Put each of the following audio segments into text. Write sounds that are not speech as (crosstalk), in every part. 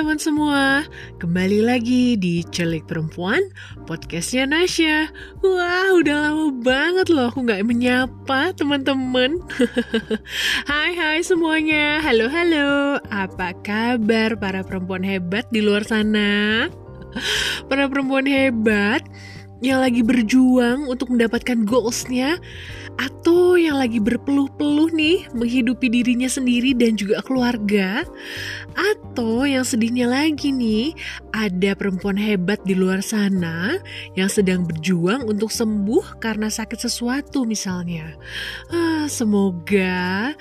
teman-teman semua, kembali lagi di Celik Perempuan, podcastnya Nasya. Wah, udah lama banget loh aku nggak menyapa teman-teman. (laughs) hai hai semuanya, halo halo, apa kabar para perempuan hebat di luar sana? (laughs) Para perempuan hebat yang lagi berjuang untuk mendapatkan goalsnya atau yang lagi berpeluh-peluh nih menghidupi dirinya sendiri dan juga keluarga? Atau yang sedihnya lagi nih ada perempuan hebat di luar sana yang sedang berjuang untuk sembuh karena sakit sesuatu misalnya. Ah, semoga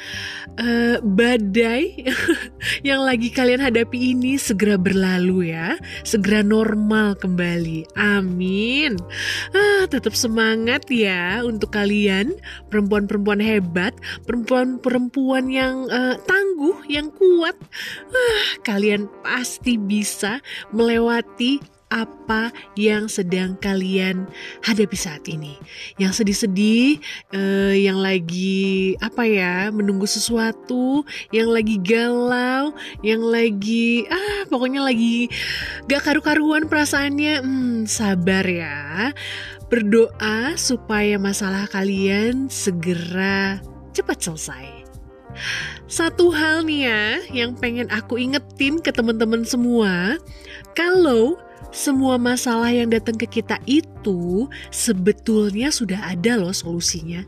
uh, badai (laughs) yang lagi kalian hadapi ini segera berlalu ya. Segera normal kembali. Amin. Ah, tetap semangat ya untuk kalian perempuan-perempuan hebat, perempuan-perempuan yang uh, tangguh, yang kuat. Uh, kalian pasti bisa melewati apa yang sedang kalian hadapi saat ini. Yang sedih-sedih, uh, yang lagi apa ya, menunggu sesuatu, yang lagi galau, yang lagi ah pokoknya lagi gak karu-karuan perasaannya. Hmm, sabar ya. Berdoa supaya masalah kalian segera cepat selesai. Satu hal nih ya yang pengen aku ingetin ke teman-teman semua, kalau semua masalah yang datang ke kita itu sebetulnya sudah ada loh solusinya.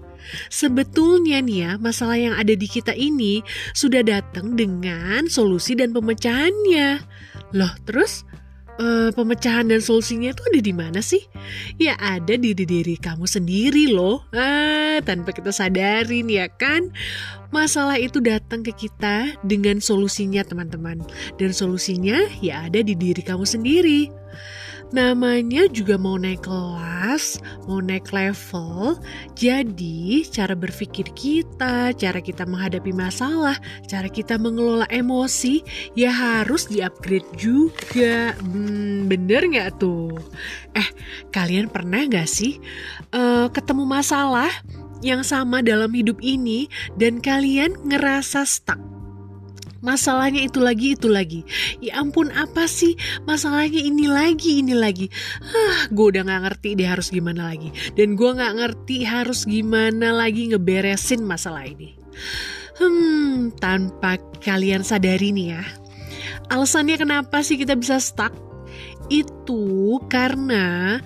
Sebetulnya nih ya, masalah yang ada di kita ini sudah datang dengan solusi dan pemecahannya. Loh, terus uh, pemecahan dan solusinya itu ada di mana sih? Ya ada di diri kamu sendiri loh. Ah, tanpa kita sadarin ya kan? Masalah itu datang ke kita dengan solusinya teman-teman. Dan solusinya ya ada di diri kamu sendiri. Namanya juga mau naik kelas, mau naik level. Jadi, cara berpikir kita, cara kita menghadapi masalah, cara kita mengelola emosi, ya harus di-upgrade juga. Hmm, bener nggak tuh? Eh, kalian pernah nggak sih uh, ketemu masalah yang sama dalam hidup ini dan kalian ngerasa stuck? Masalahnya itu lagi itu lagi. Ya ampun apa sih? Masalahnya ini lagi ini lagi. Ah gue udah nggak ngerti deh harus gimana lagi. Dan gue nggak ngerti harus gimana lagi ngeberesin masalah ini. Hmm tanpa kalian sadari nih ya. Alasannya kenapa sih kita bisa stuck? Itu karena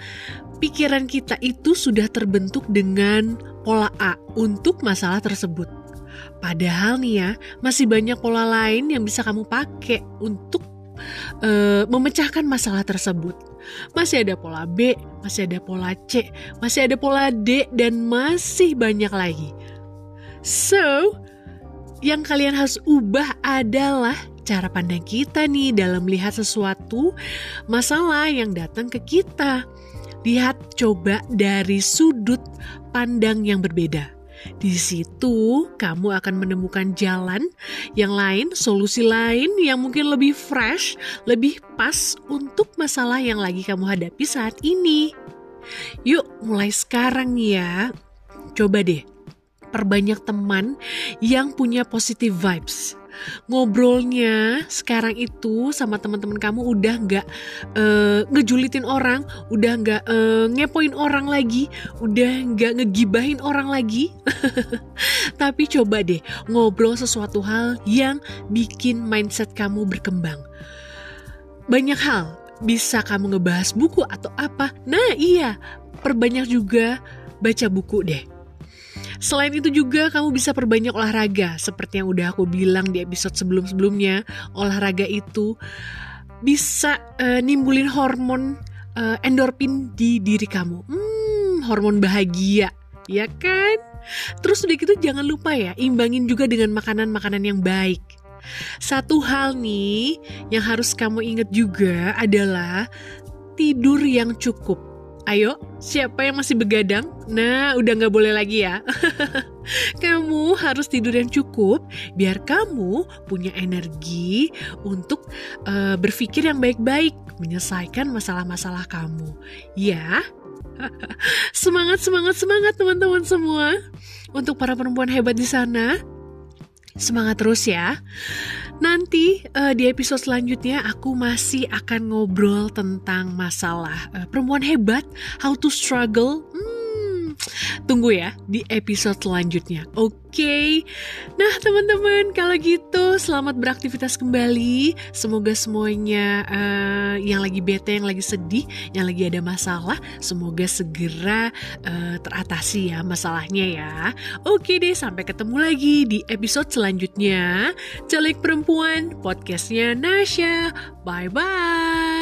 pikiran kita itu sudah terbentuk dengan pola A untuk masalah tersebut Padahal nih ya, masih banyak pola lain yang bisa kamu pakai untuk uh, memecahkan masalah tersebut. Masih ada pola B, masih ada pola C, masih ada pola D, dan masih banyak lagi. So, yang kalian harus ubah adalah cara pandang kita nih dalam melihat sesuatu masalah yang datang ke kita. Lihat coba dari sudut pandang yang berbeda. Di situ kamu akan menemukan jalan yang lain, solusi lain yang mungkin lebih fresh, lebih pas untuk masalah yang lagi kamu hadapi saat ini. Yuk, mulai sekarang ya. Coba deh, perbanyak teman yang punya positive vibes ngobrolnya sekarang itu sama teman-teman kamu udah nggak uh, ngejulitin orang, udah nggak uh, ngepoin orang lagi, udah nggak ngegibahin orang lagi. (laughs) Tapi coba deh ngobrol sesuatu hal yang bikin mindset kamu berkembang. Banyak hal bisa kamu ngebahas buku atau apa. Nah iya, perbanyak juga baca buku deh Selain itu juga kamu bisa perbanyak olahraga seperti yang udah aku bilang di episode sebelum-sebelumnya. Olahraga itu bisa uh, nimbulin hormon uh, endorfin di diri kamu. Hmm, hormon bahagia, ya kan? Terus udah gitu jangan lupa ya, imbangin juga dengan makanan-makanan yang baik. Satu hal nih yang harus kamu ingat juga adalah tidur yang cukup Ayo, siapa yang masih begadang? Nah, udah nggak boleh lagi ya. (laughs) kamu harus tidur yang cukup biar kamu punya energi untuk uh, berpikir yang baik-baik, menyelesaikan masalah-masalah kamu. Ya, (laughs) semangat, semangat, semangat teman-teman semua. Untuk para perempuan hebat di sana, semangat terus ya. Nanti uh, di episode selanjutnya aku masih akan ngobrol tentang masalah uh, perempuan hebat, how to struggle. Hmm, Tunggu ya di episode selanjutnya. Oke. Okay? Nah, teman-teman, kalau gitu selamat beraktivitas kembali. Semoga semuanya uh, yang lagi bete, yang lagi sedih, yang lagi ada masalah, semoga segera uh, teratasi ya masalahnya ya. Oke deh, sampai ketemu lagi di episode selanjutnya. Celik Perempuan, podcastnya Nasya. Bye-bye.